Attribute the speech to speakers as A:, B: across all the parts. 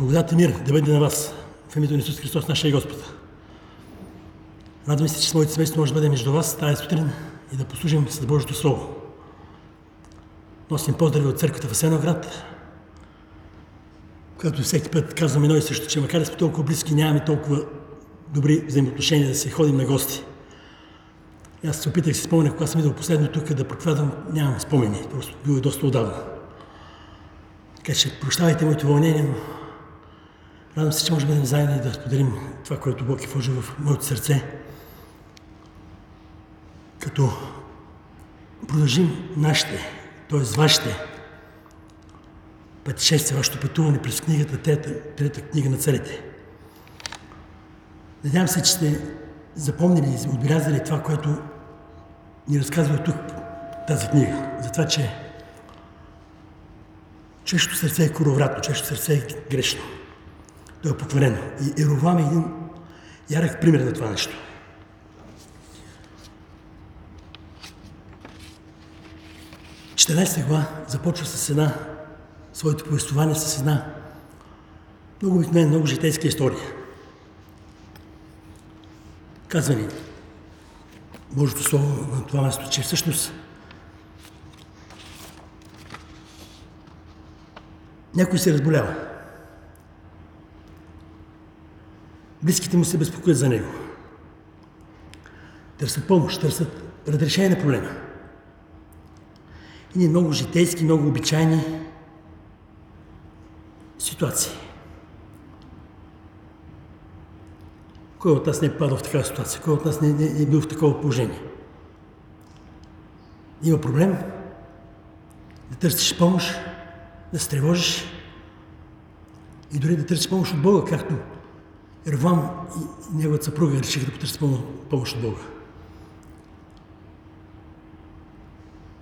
A: Благодат и мир да бъде на вас в името на Исус Христос, нашия Господ. Радвам се, че с моите семейство може да бъде между вас тази сутрин и да послужим с Божието Слово. Носим поздрави от църквата в Асеноград, която всеки път казвам едно и също, че макар да сме толкова близки, нямаме толкова добри взаимоотношения да се ходим на гости. И аз се опитах си спомня, когато съм идвал последно тук да проповядвам, нямам спомени, просто било доста отдавна. Така че прощавайте моето вълнение, но радвам се, че може да бъдем заедно и да споделим това, което Бог е вложил в моето сърце. Като продължим нашите, т.е. вашите пътешествия, вашето пътуване през книгата, трета, трета книга на царете. Надявам се, че сте запомнили и отбелязали това, което ни разказва тук тази книга. За това, че човешкото сърце е коровратно, човешкото сърце е грешно. То е покварено. И Еровам е един ярък пример на това нещо. Четирнайста глава започва с една своето повествование с една много обикновена, много житейска история. Казва ни Божието Слово на това място, че всъщност някой се разболява. Близките му се безпокоят за него. Търсят помощ, търсят разрешение на проблема. И ние много житейски, много обичайни ситуации. Кой от нас не е падал в такава ситуация? Кой от нас не, не е бил в такова положение? Има проблем, да търсиш помощ, да се тревожиш и дори да търсиш помощ от Бога, както Ервам и неговата съпруга решиха да потърсят помощ от Бога.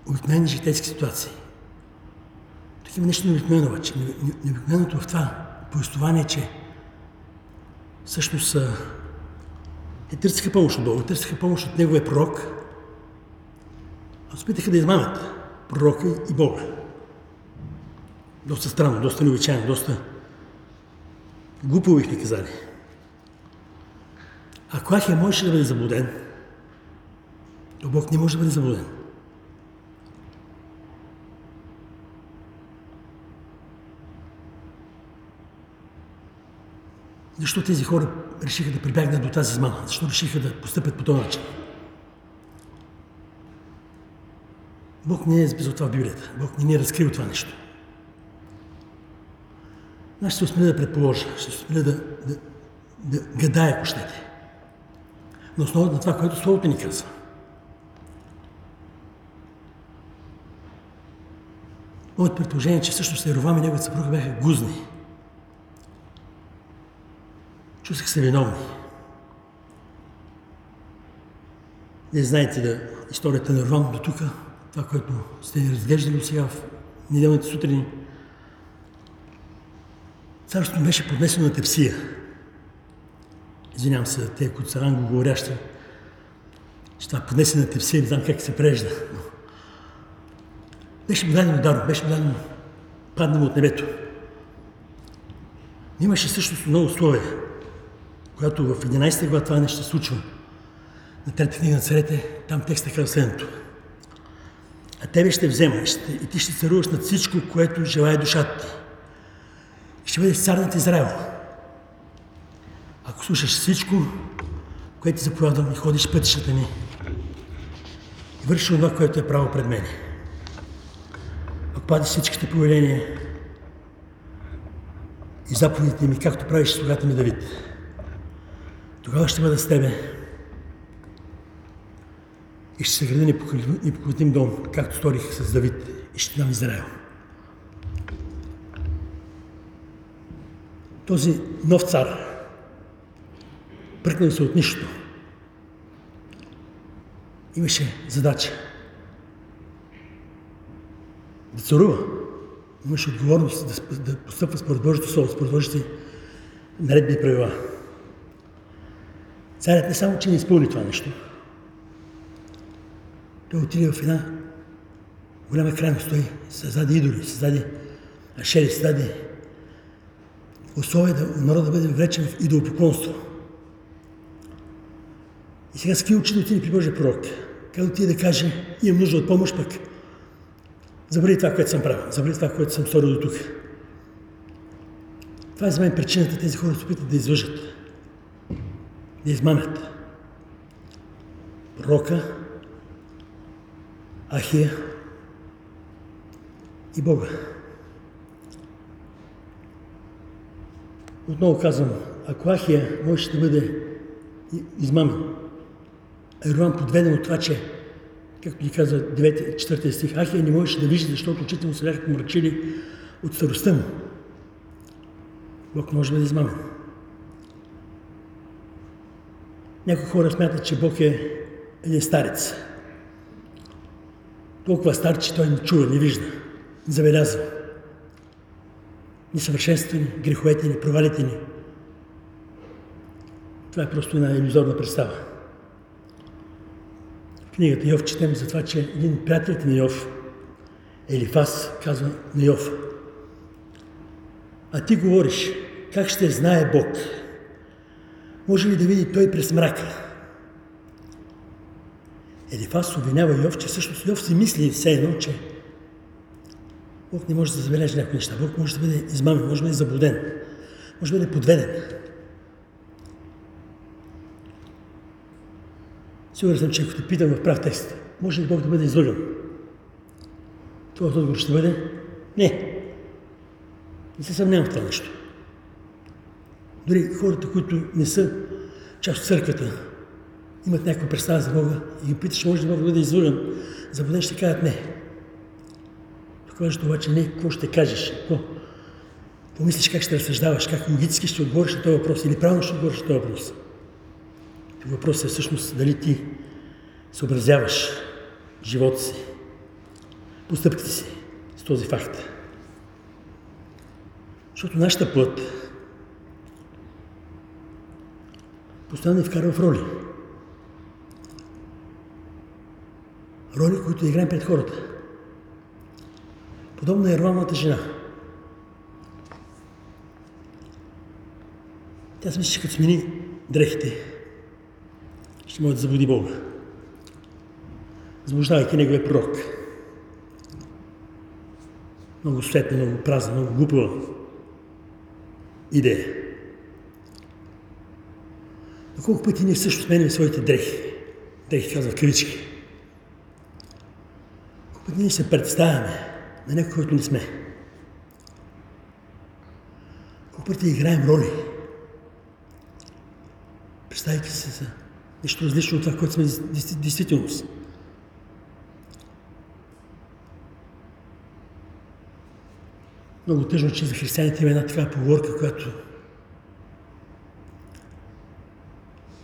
A: Обикновени житейски ситуации. Тук има нещо необикновено обаче. Необикновеното в това повествование, че всъщност те търсиха помощ от Бога, търсиха помощ от Неговия пророк, а опитаха да измамят пророка и Бога. Доста странно, доста необичайно, доста глупо бих ни казали. Ако Ахия можеше да бъде заблуден, то Бог не може да бъде заблуден. Защо тези хора решиха да прибягнат до тази измама? Защо решиха да постъпят по този начин? Бог не е записал това в Библията. Бог не ни е разкрил това нещо. Аз ще се осмеля да предположа, ще се осмеля да, да, да гадая, ако щете. На основата на това, което Словото ни казва. Моето предположение е, че всъщност Еровам и неговата съпруга бяха гузни. Чувствах се виновни. Не знаете да историята на Рован до тук, това, което сте ни разглеждали сега в неделните сутрини. Царството беше поднесено на тепсия. Извинявам се, те, които са англоговорящи, че това поднесено на тепсия, не знам как се прежда. Беше му дадено даро, беше му дадено паднало от небето. Имаше всъщност много условия когато в 11 глава това нещо се случва, на трета книга на царете, там текстът казва следното. А тебе ще взема ще, и ти ще царуваш над всичко, което желая душата ти. Ще бъдеш цар над Израел. Ако слушаш всичко, което заповядам и ходиш пътищата ми, и вършиш това, което е право пред мен. Ако падиш всичките повеления и заповедите ми, както правиш слугата ми Давид, тогава ще бъда с Тебе. И ще се гради непоклатим дом, както сторих с Давид и ще дам Израел. Този нов цар, пръкнал се от нищо, имаше задача да царува. Имаше отговорност да, да постъпва според Божието Слово, според Божите наредби и правила. Царят не само, че не изпълни това нещо, той отиде в една голяма крайност. Той създаде идоли, създаде ашери, създаде условие да народа да бъде влечен в идолопоклонство. И сега с какви очи да отиде при Божия пророк? Как да отиде да каже, имам нужда от помощ, пък забрави това, което съм правил, забрави това, което съм сторил до тук. Това е за мен причината тези хора се опитат да излъжат, да измамят. Пророка, Ахия и Бога. Отново казвам, ако Ахия можеше да бъде измамен, Ерон подведен от това, че, както ни казва 9-4 стих, Ахия не можеше да вижда, защото очите му се бяха мрачили от старостта му. Бог може да измамен. Някои хора смятат, че Бог е един старец. Толкова стар, че той не чува, не вижда, не забелязва. Несъвършенствени, греховете ни, провалите ни. Това е просто една иллюзорна представа. Книгата Йов четем за това, че един приятел на Йов, Елифас, казва на Йов, а ти говориш, как ще знае Бог? Може ли да види той през мрака? Елифас обвинява Йов, че всъщност Йов си мисли все едно, че Бог не може да забележи някои неща. Бог може да бъде измамен, може да бъде заблуден, може да бъде подведен. Сигурен съм, че ако те питам в прав текст, може ли Бог да бъде излъган? Това отговор ще бъде не. Не се съмнявам в това нещо. Дори хората, които не са част от църквата, имат някаква представа за Бога и ги питаш, може ли Бог да бъде излъган, заблуден ще кажат не. Тук важно обаче не какво ще кажеш, какво помислиш как ще разсъждаваш, как логически ще отговориш на този въпрос или правилно ще отговориш на този въпрос. Въпросът е всъщност дали ти съобразяваш живота си, постъпките си с този факт. Защото нашата плът постоянно ни вкарва в роли. Роли, които играем пред хората. Подобна е ролната жена. Тя си мисли, че като смени дрехите, ще може да заблуди Бога. Заблуждавайки Неговия пророк. Много светна, много празна, много глупава идея. Но колко пъти ние също сменяме своите дрехи. Дрехи казва в кавички. Колко пъти ние се представяме на някой, който не сме. Колко пъти играем роли. Представяйки се за нещо различно от това, което сме действителност. Много тъжно, че за християните има една такава поговорка, която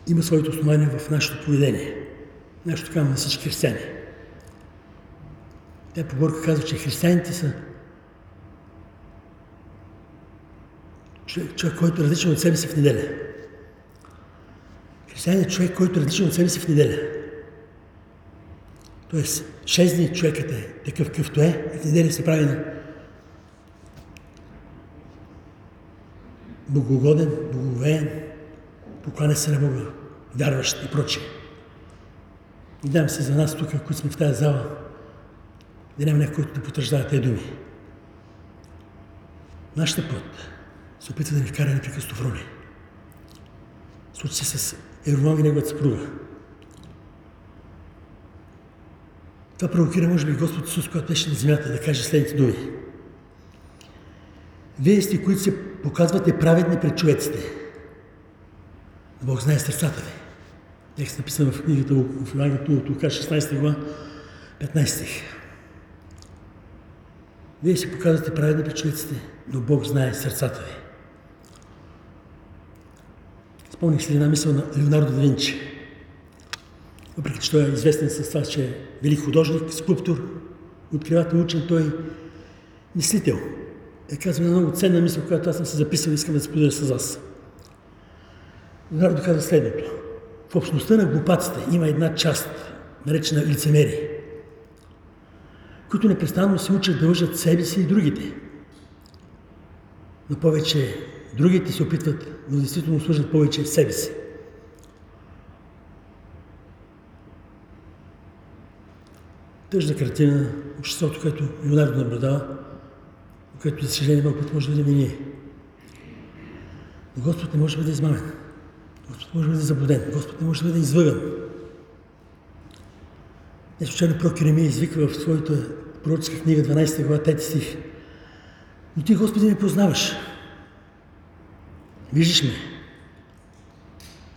A: има своето основание в нашето поведение. Нещо така на всички християни. Тя поговорка казва, че християните са човек, който е различен от себе си в неделя. Християнин е човек, който е различен от себе си в неделя. Тоест, шест дни човекът е такъв какъвто е, и в неделя се прави на богогоден, боговеен, поканя се на Бога, вярващ и прочие. Надявам се за нас тук, които сме в тази зала, да няма някой, който да потвърждава тези думи. Нашата път се опитва да ни вкара непрекъснато в роли. Случи се с Еровам и неговата съпруга. Това провокира, може би, Господ Исус, когато беше на земята, да каже следните думи. Вие сте, които се показвате праведни пред човеците. Бог знае сърцата ви. Текст написан в книгата в Евангелието от Лука, 16 глава, 15 стих. Вие се показвате праведни пред човеците, но Бог знае сърцата ви. Спомних си една мисъл на Леонардо да Винчи. Въпреки, че той е известен с това, че е велик художник, скулптор, откривател учен, той е мислител. Е казва една много ценна мисъл, която аз съм се записал и искам да споделя с вас. Леонардо казва следното. В общността на глупаците има една част, наречена лицемери, които непрестанно се учат да лъжат себе си и другите. Но повече другите се опитват, но действително служат повече в себе си. Тъжна картина на обществото, което Леонардо наблюдава, което, за съжаление, много път може да видим и ние. Но Господ не може да бъде измамен. Господ може да бъде заблуден. Господ не може да бъде извъган. Не случайно пророк Еремия извиква в своята пророческа книга, 12 глава, 3 стих. Но ти, Господи, не познаваш. Виждаш ме.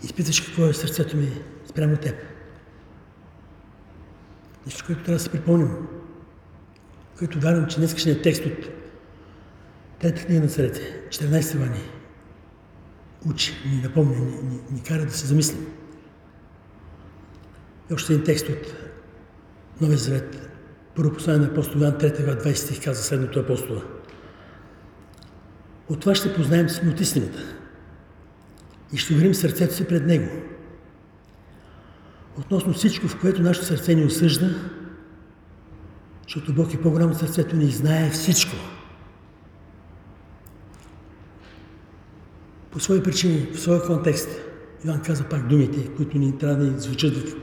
A: Изпиташ какво е сърцето ми спрямо теб. Нещо, което трябва да се припомним. Което вярвам, че днескашният текст от Трета книга на царете, 14 глава ни учи, ни напомня, ни, ни, ни кара да се замислим. И още един текст от Новия Завет. Първо послание на апостол Иоанн, 3 глава, 20 стих каза следното апостола. От това ще познаем си от истината и ще уверим сърцето си пред Него. Относно всичко, в което нашето сърце ни осъжда, защото Бог е по-голям от сърцето ни и знае всичко. По свои причини, в своя контекст, Йоан каза пак думите, които ни трябва да звучат в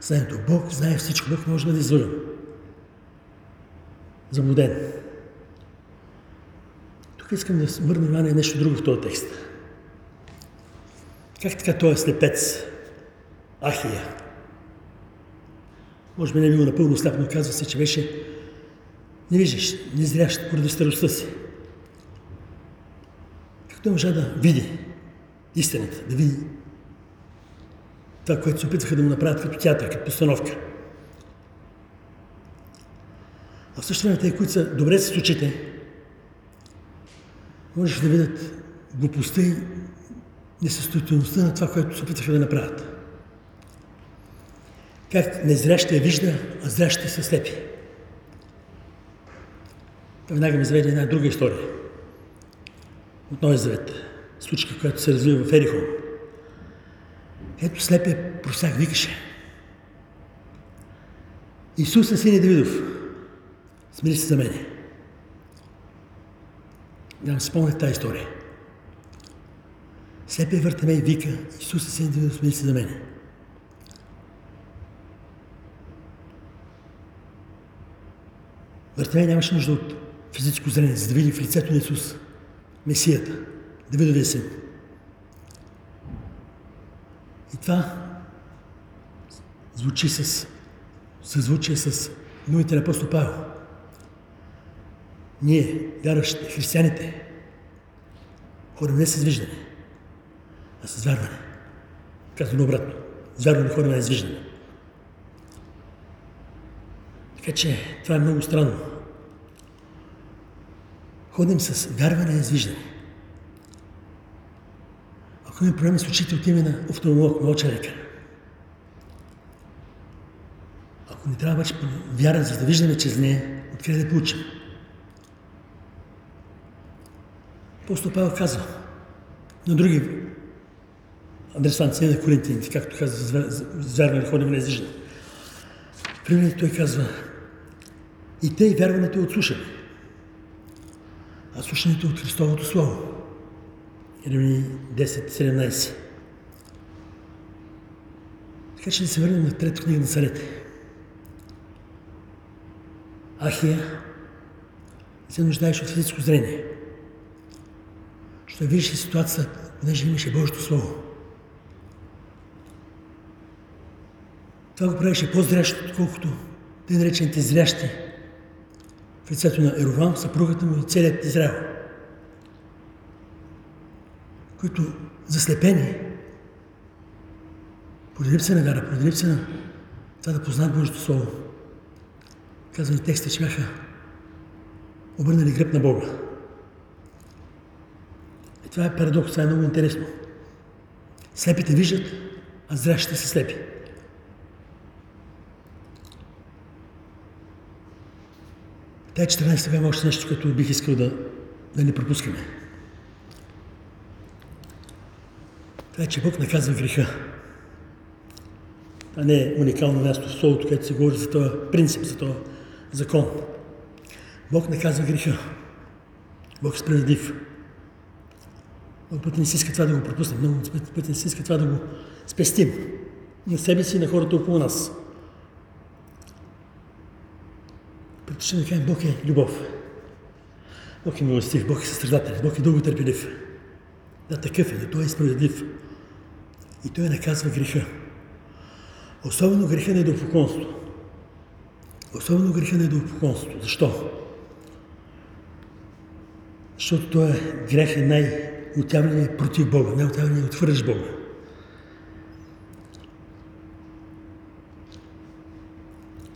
A: следното. Бог знае всичко, Бог може да бъде извън. Заблуден. Тук искам да върна внимание нещо друго в този текст. Как така той е слепец? Ахия. Може би не е било напълно сляп, но казва се, че беше не виждаш, не зрящ поради старостта си. Как той можа да види истината, да види това, което се опитваха да му направят като театър, като постановка. А в същото време те, които са добре с очите, можеш да видят глупостта и несъстоятелността на това, което се опитваха да направят. Как незрящия вижда, а зрящите са слепи. Веднага ми заведе една друга история. От Новия Завет. Случка, която се развива в Ерихон. Ето слепия просак викаше. Исус е син Давидов. Смири се за мене. Да ми спомня тази история. Слепия Въртемей вика, Исус син Давидов, смири се за мене. Въртемей нямаше нужда от физическо зрение, за да види в лицето на Исус Месията, Давидовия син. И това звучи с съзвучие с думите на апостол Павел. Ние, вярващите, християните, ходим не с виждане, с вярване. Казвам обратно. С вярване ходим не с виждане. Така че това е много странно. Ходим с вярване и с виждане. Ако имаме проблеми с очите, отиваме на офталмолог, на очен лекар. Ако ни трябва обаче вяра, за да виждаме чрез нея, откъде да получим. Апостол Павел казва на други адресанци, не на коринтияните, както казва, вярване ходим на езижда. Примерно той казва, и те и вярването от слушане, а слушането от Христовото Слово. Римляни 10-17. Така че да се върнем на трета книга на царете. Ахия се нуждаеше от физическо зрение. Що видиш ситуацията, понеже имаше Божието Слово. Това го правеше по-зрящо, отколкото те наречените зрящи в лицето на Еровам, съпругата му и целият Израел, които заслепени поради липса на вяра, поради липса на това да познат Божието Слово, казвани текста, че бяха обърнали гръб на Бога. И това е парадокс, това е много интересно. Слепите виждат, а зрящите са слепи. Тая 14 има още нещо, което бих искал да, да не пропускаме. Това е, че Бог наказва греха. Това не е уникално място в Словото, където се говори за този принцип, за този закон. Бог наказва греха. Бог е справедлив. Много пъти не си иска това да го пропуснем, много пъти не си иска това да го спестим. На себе си и на хората около нас. Предпочитам да кажем, Бог е любов. Бог е милостив, Бог е състрадателен, Бог е дълго търпелив. Да, такъв е, да той е справедлив. И той наказва греха. Особено греха на идолопоклонство. Особено греха на идолопоклонство. Защо? Защото той е грех е най-отявлен против Бога, най-отявлен отвърж Бога.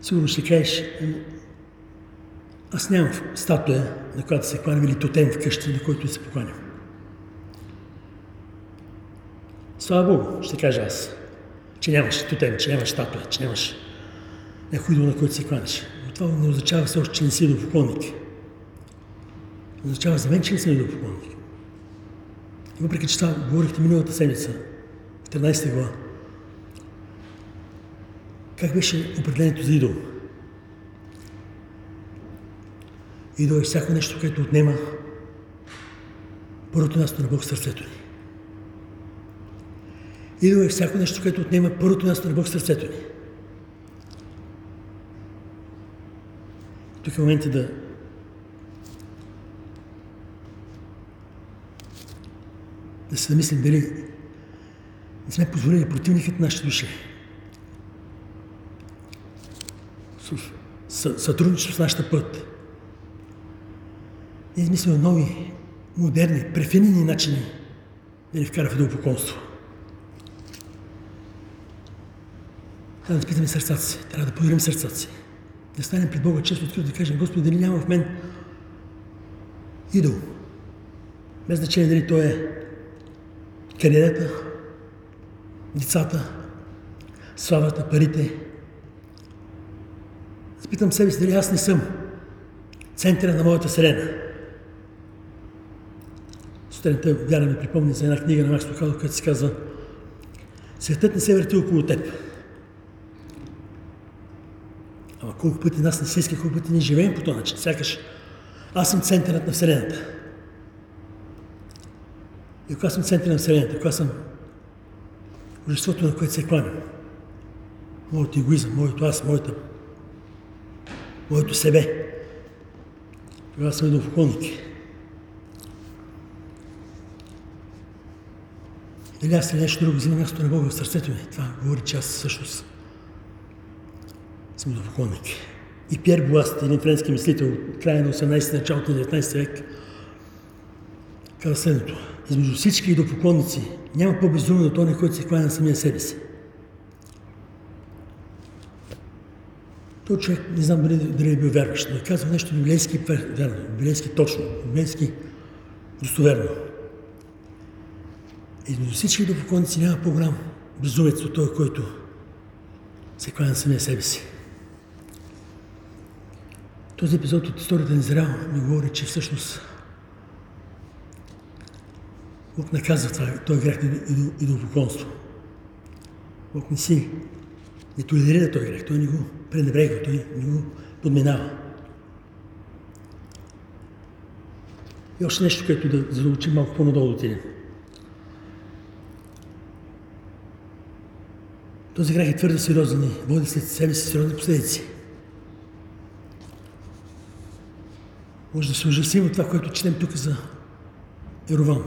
A: Сигурно ще кажеш, аз нямам статуя, на която се кланям, или тотем вкъщи, на който се покланям. Слава Богу, ще кажа аз, че нямаш тотем, че нямаш статуя, че нямаш някой идол, на който се кланеш. Но това не означава все още, че не си идолопоклонник. Означава за мен, че не съм идолопоклонник. И въпреки, че това говорихте миналата седмица, в 13 глава, как беше определението за идол? Идол е всяко нещо, което отнема първото място на Бог в сърцето ни. Идол е всяко нещо, което отнема първото място на Бог в сърцето ни. Тук е момента да да се замислим дали не сме позволили противникът на нашите души сътрудничество с нашата път. Ние измисляме нови, модерни, префинени начини да ни вкара в идолопоклонство. Трябва да спитаме сърцата си, трябва да поверим сърцата си. Да станем пред Бога често открито да кажем, Господи, дали няма в мен идол. Без значение дали той е кариерата, децата, славата, парите. Спитам себе си дали аз не съм центъра на моята вселена. Сутринта вяра ми припомни за една книга на Макс Лукалов, която се казва Светът не се върти около теб. Ама колко пъти нас не се иска, колко пъти не живеем по този начин. Сякаш аз съм центърът на Вселената. И ако аз съм център на Вселената, ако аз съм божеството, на което се кланям, моят егоизъм, моето аз, моята, моето себе, тогава съм идолопоклонник. Или аз нещо друго взима място на Бога в сърцето ми. Това говори, че аз всъщност съм идолопоклонник. И Пьер Буаст, един френски мислител от края на 18 началото на 19 век, каза следното. Измежду всички идолопоклонници няма по-безумен от този, който се хване на самия себе си. Той човек, не знам дали, дали е бил вярващ, но е казал нещо библейски вярно, библейски точно, библейски достоверно. Измежду всички идолопоклонници няма по-голям безумец от този, който се на самия себе си. Този епизод от историята на Израел ми говори, че всъщност Бог наказва това, той грех на идолопоклонство. Бог не си, не толерира този грех, той не го пренебрегва, той не го подминава. И още нещо, което да задълбочим малко по-надолу отидем. Този грех е твърде сериозен и води след себе си сериозни последици. Може да се ужасим от това, което четем тук за Еровам.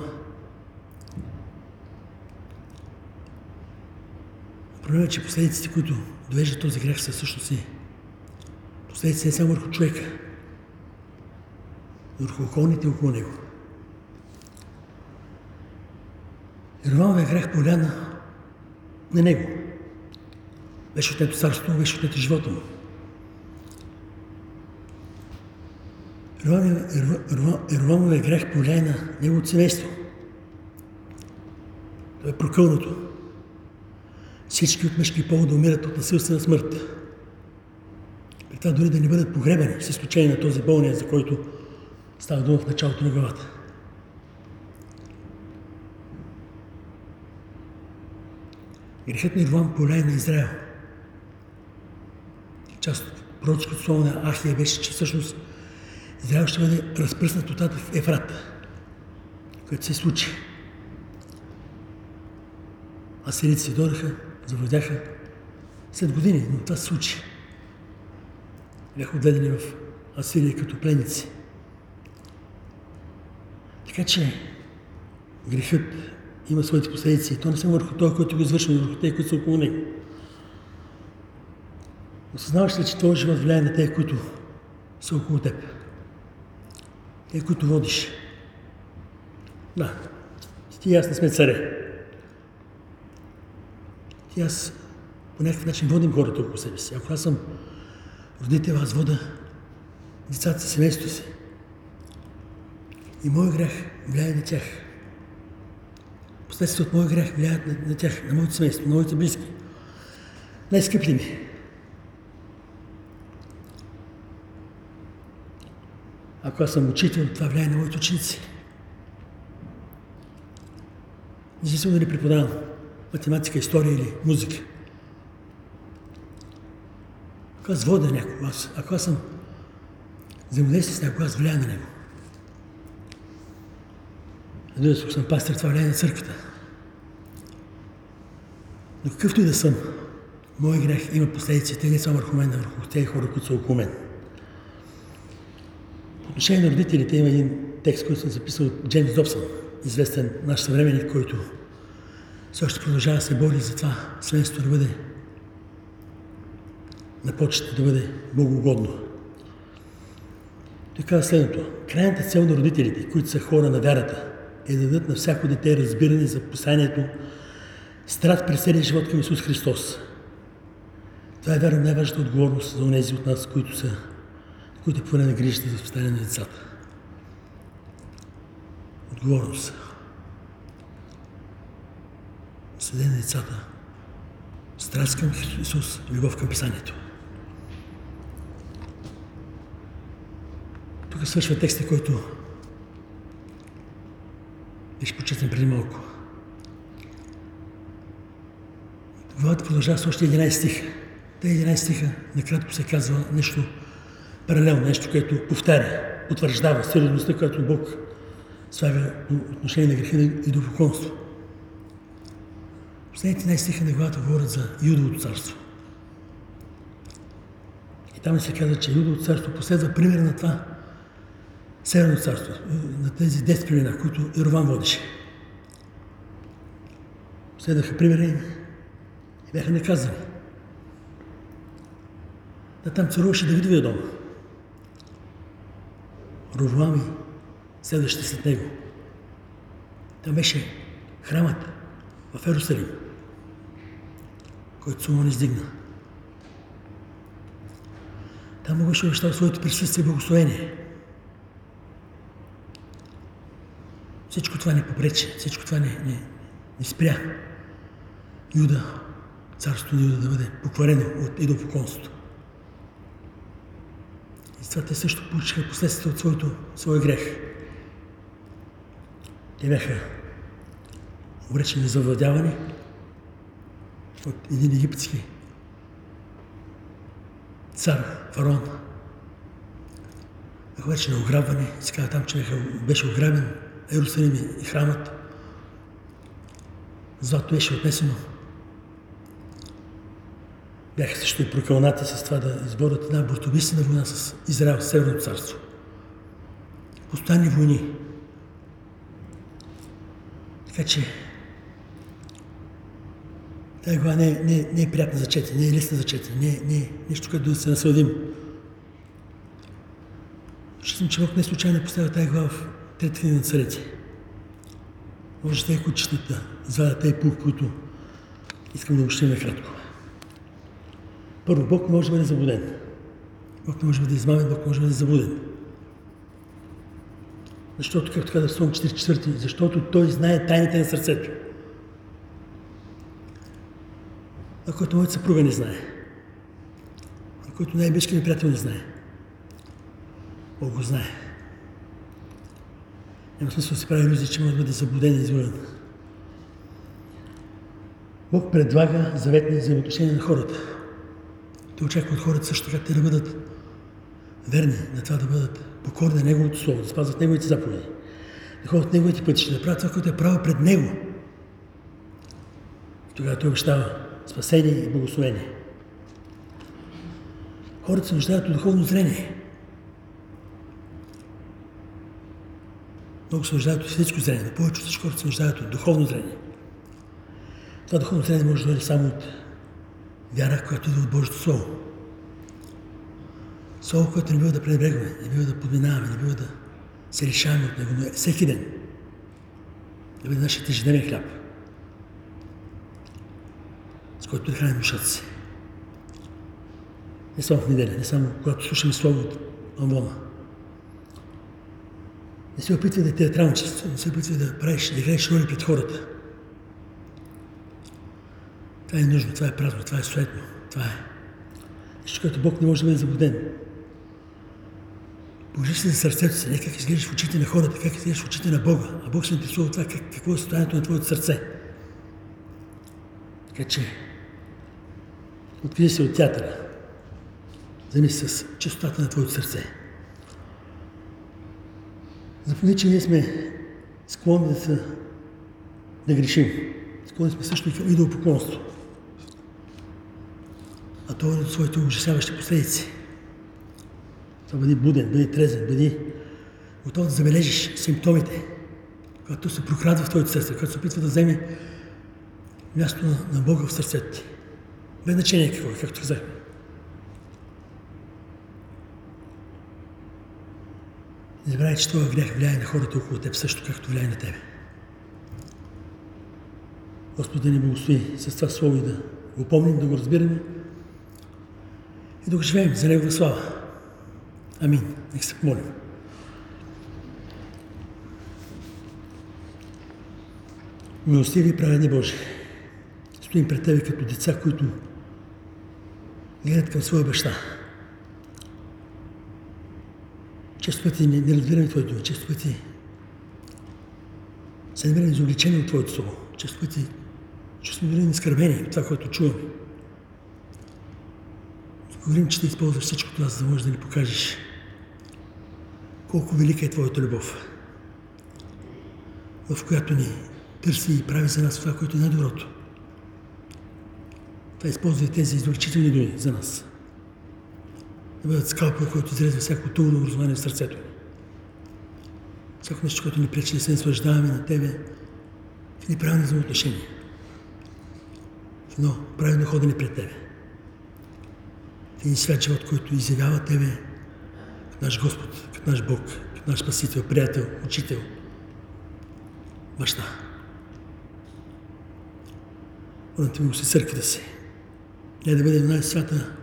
A: Проблемът е, че последиците, които довеждат този грех, са всъщност и последиците не само върху човека, но върху околните около него. Еровамовия грех поляна на него. Беше отнето царството, беше отнето живота му. Ервановия грех повлияе на неговото семейство. Това е прокълното. Всички от мъжки пол да умират от насилствена смърт. При това дори да не бъдат погребани, с изключение на този болния, за който става дума в началото на главата. Грехът на Ирван повлияе на Израел. Част от пророческото слово на Ахия беше, че всъщност Израел ще бъде разпръснат от в Ефрат, което се случи. асирийци дойдаха, завладяха след години, но това се случи. Бяха отведени в Асирия като пленници. Така че грехът има своите последици. То не само върху той, който го извършва, но върху тези, които са около него. Осъзнаваш ли, че твоят живот влияе на тези, които са около теб? Те, които водиш. Да, ти и аз не сме царе. Ти аз по някакъв начин водим хората около себе си. Ако аз съм родител, аз вода децата си, семейството си. И моят грях влияе на тях. Последствия от моят грях влияят на, на тях, на моето семейство, на моите близки. Най-скъпи ми. Ако аз съм учител, това влияе на моите ученици. Независимо дали преподавам математика, история или музика. Ако аз вода някого, аз, ако аз съм взаимодействие с някого, аз влияя на него. Разбира се, съм пастир, това влияе на църквата. Но какъвто и да съм, моят грех има последици, те не само върху мен, а върху тези хора, които са около мен. Отношение на родителите има един текст, който съм записал от Джеймс Добсън, известен наш съвременник, който все още продължава да се бори за това семейството да бъде на почета, да бъде богоугодно. Той каза следното. Крайната цел на родителите, които са хора на вярата, е да дадат на всяко дете разбиране за посланието страт през целия живот към Исус Христос. Това е вярно най-важната отговорност за онези от нас, които са, които поне на грижата за възпитание на децата. Отговорност. Съде на децата. Страст към Исус, любов към Писанието. Тук свършва текста, който беше почетен преди малко. Главата продължава с още 11 стиха. Те 11 стиха накратко се казва нещо паралелно, нещо, което повтаря, потвърждава сериозността, която Бог слага по отношение на греха и до поконство. Последните 11 стиха на главата говорят за Юдовото царство. И там се казва, че Юдовото царство последва пример на това Северно царство, на тези 10 племена, които Ирован водеше. Следваха примери и бяха наказани. Да там царуваше Давидовия дом. Ровоам и следващите след него. Там беше храмът в Ерусалим, който Соломон издигна. Там беше обещал своето присъствие и благословение. Всичко това не попречи, всичко това не, не, не спря Юда, царството на Юда да бъде покварено от идолопоклонството. Това те също получиха последствия от своето, своя грех. Те бяха обречени за владяване от един египетски цар, фараон. Бяха на ограбване. Се казва там, че беше ограбен Иерусалим и храмът. Злато беше отнесено. Бяха също прокълнати с това да изборят една бортовистина война с Израел, Северното царство. Постоянни войни. Така че тази глава не, не, не е приятна за четене, не е лесна за четене, не, не е нещо, което да се насладим. Считам, че Бог не случайно поставя тази глава в Трета книга на царете. Може те, които четат да извадят които искам да обобщим накратко. Първо, Бог може да бъде заблуден. Бог не може да бъде измамен, Бог може да бъде заблуден. Защото, както каза Псалом 44, защото Той знае тайните на сърцето. А който моят съпруга не знае. А който най-близкият ми приятел не знае. Бог го знае. Няма смисъл да се прави иллюзия, че може да бъде заблуден и изгорен. Бог предлага заветни взаимоотношения на хората. Той очаква от хората също така те да бъдат верни на това да бъдат покорни на Неговото Слово, да спазват Неговите заповеди, да ходят Неговите пътища, да правят това, което е право пред Него. Тогава той обещава спасение и благословение. Хората се нуждаят от духовно зрение. Много се нуждаят от физическо зрение, но повече от всичко хората се нуждаят от духовно зрение. Това духовно зрение може да дойде само от вяра, която идва от Божието Слово. Слово, което не бива да пренебрегваме, не бива да подминаваме, не бива да се решаваме от него, но е всеки ден да бъде нашия ежедневен хляб, с който да храним душата си. Не само в неделя, не само когато слушаме Слово от Амвона. Не се опитвай да театралничество, не се опитвай да правиш, да играеш роли пред хората. Това е нужно, това е празно, това е суетно, това е нещо, което Бог не може да бъде заблуден. Погрижи се за сърцето си, не как изглеждаш в очите на хората, как изглеждаш в очите на Бога. А Бог се интересува това как, какво е състоянието на твоето сърце. Така че, откъде се от театъра. Вземи с чистотата на твоето сърце. Запомни, че ние сме склонни да, се, да грешим. Склонни сме също и към идолопоклонство. А това е своите ужасяващи последици. Това бъди буден, бъди трезен, бъди готов да забележиш симптомите, когато се прокрадва в твоето сърце, когато се опитва да вземе място на, Бога в сърцето ти. Без значение какво, е, както казахме. Не забравяй, че това грях влияе на хората около теб също, както влияе на тебе. Господ да ни благослови с това слово и да го помним, да го разбираме и да го живеем за Негова слава. Амин. Нека се помолим. Милостиви и праведни Боже, стоим пред Тебе като деца, които гледат към своя баща. Често пъти не, не разбираме Твоето дума, често пъти се намираме изобличени от Твоето Слово. Често пъти чувстваме дори нескърбени от това, което чуваме. Говорим, че Ти използваш всичко това, за да можеш да ни покажеш колко велика е Твоята любов, в която ни търси и прави за нас това, което е най-доброто. Това използва тези изобличителни думи за нас да бъдат скалпа, който изрезва всяко тулно образование в сърцето. Всяко нещо, което ни пречи да се наслаждаваме на Тебе в неправилни взаимоотношения. В едно правилно ходене пред Тебе. В един свят живот, който изявява Тебе като наш Господ, като наш Бог, като наш Спасител, приятел, учител, баща. Молим Те се църквата си. Не да бъдем най-свята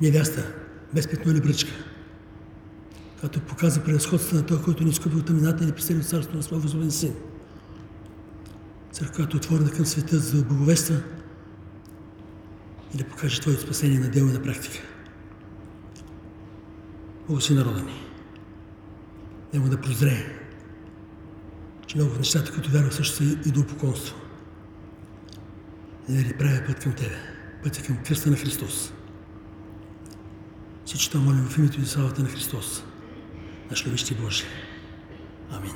A: невяста, без петно или бръчка, като показва превъзходството на този, който ни изкупи от тъмината и ни присели от царството на своя възможен син. Църква, която е отворена към света, за да боговества и да покаже Твоето спасение на дело и на практика. Си народа ни. Нема да прозрее, че много нещата, които вярва, също са и до упоконство. И да ни правя път към Тебе, пътя към кръста на Христос. Всичко това молим в името и славата на Христос, наш любещи Боже. Амин.